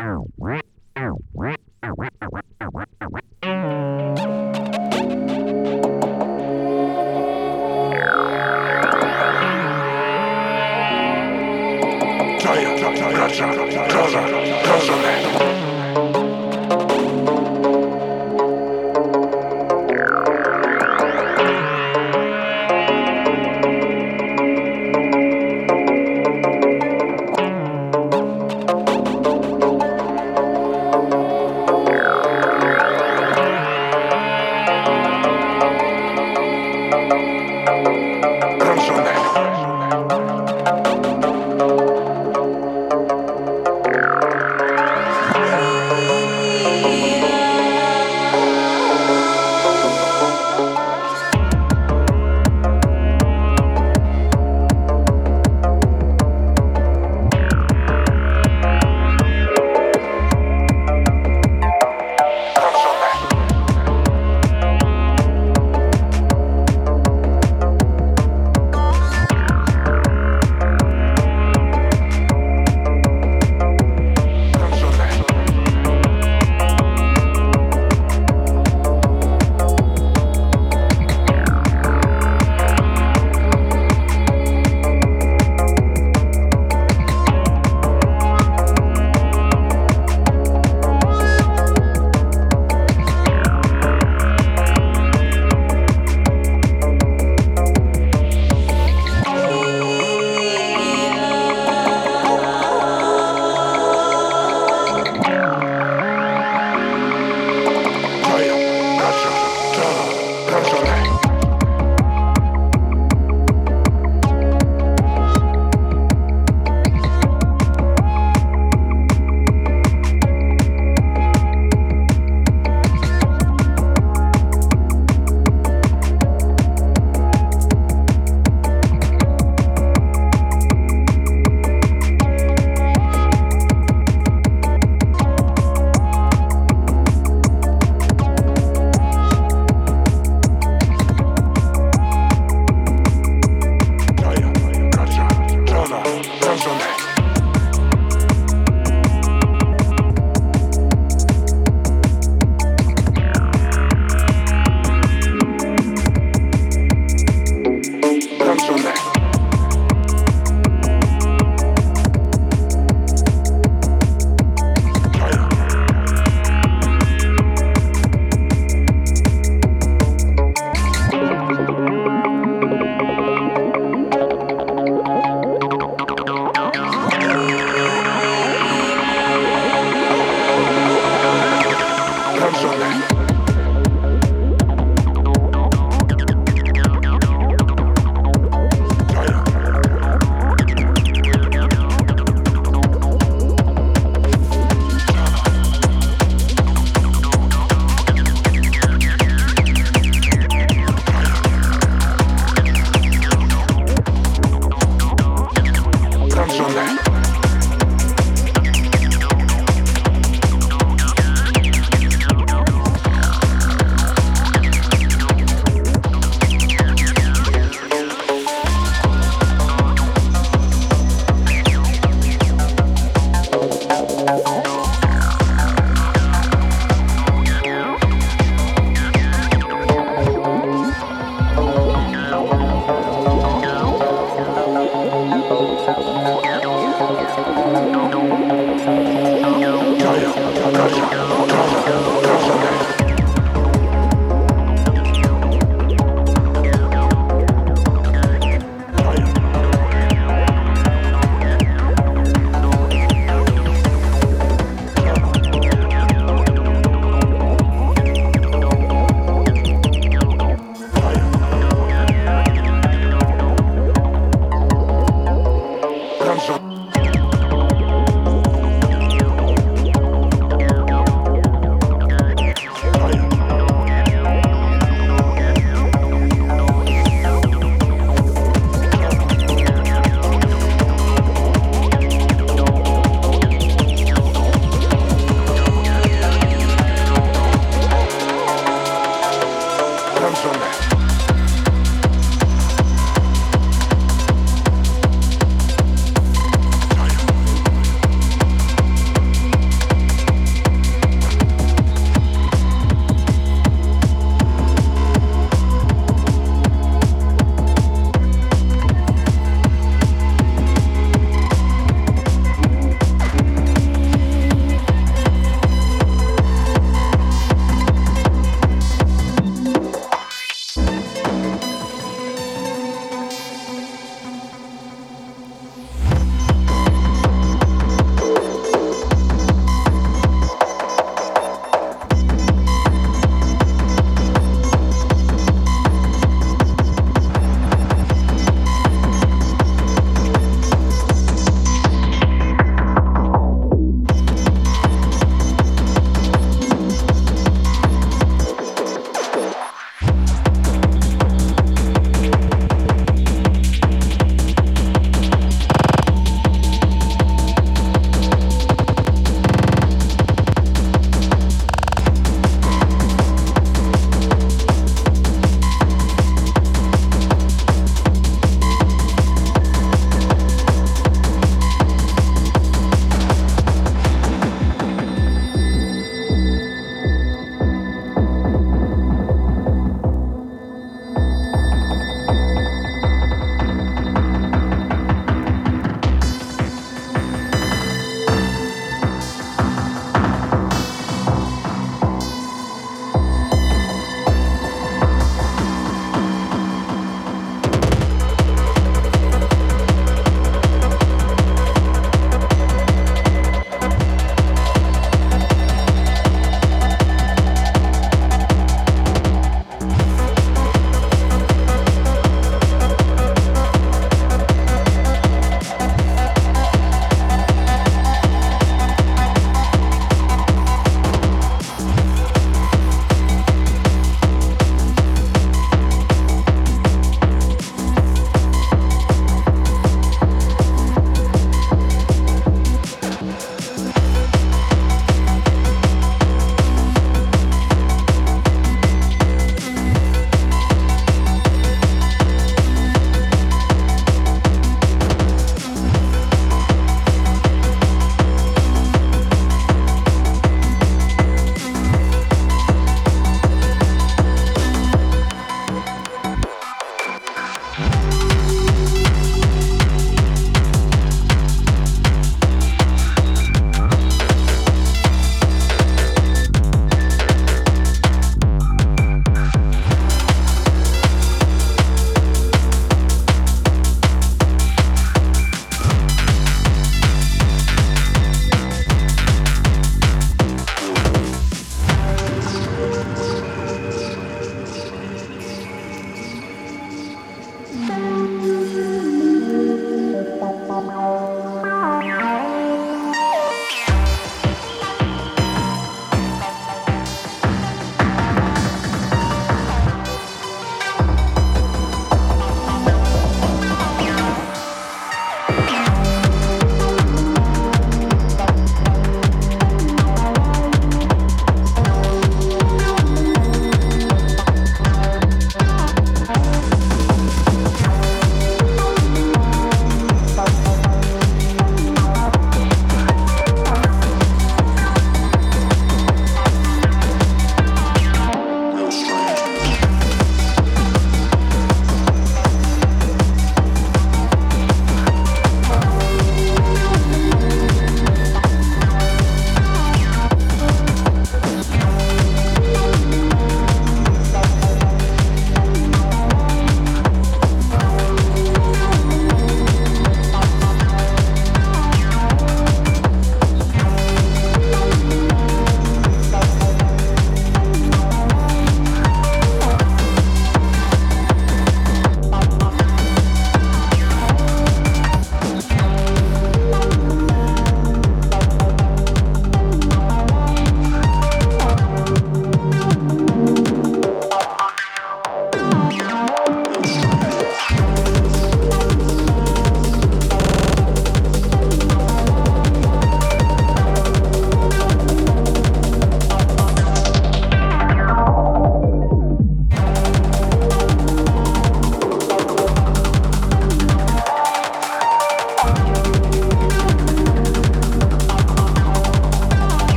Ow.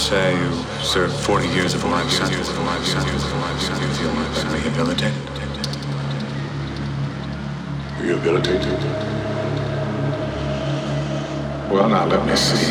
Say you served 40 years of life sentence. You feel rehabilitated? Rehabilitated? Well, now let me see.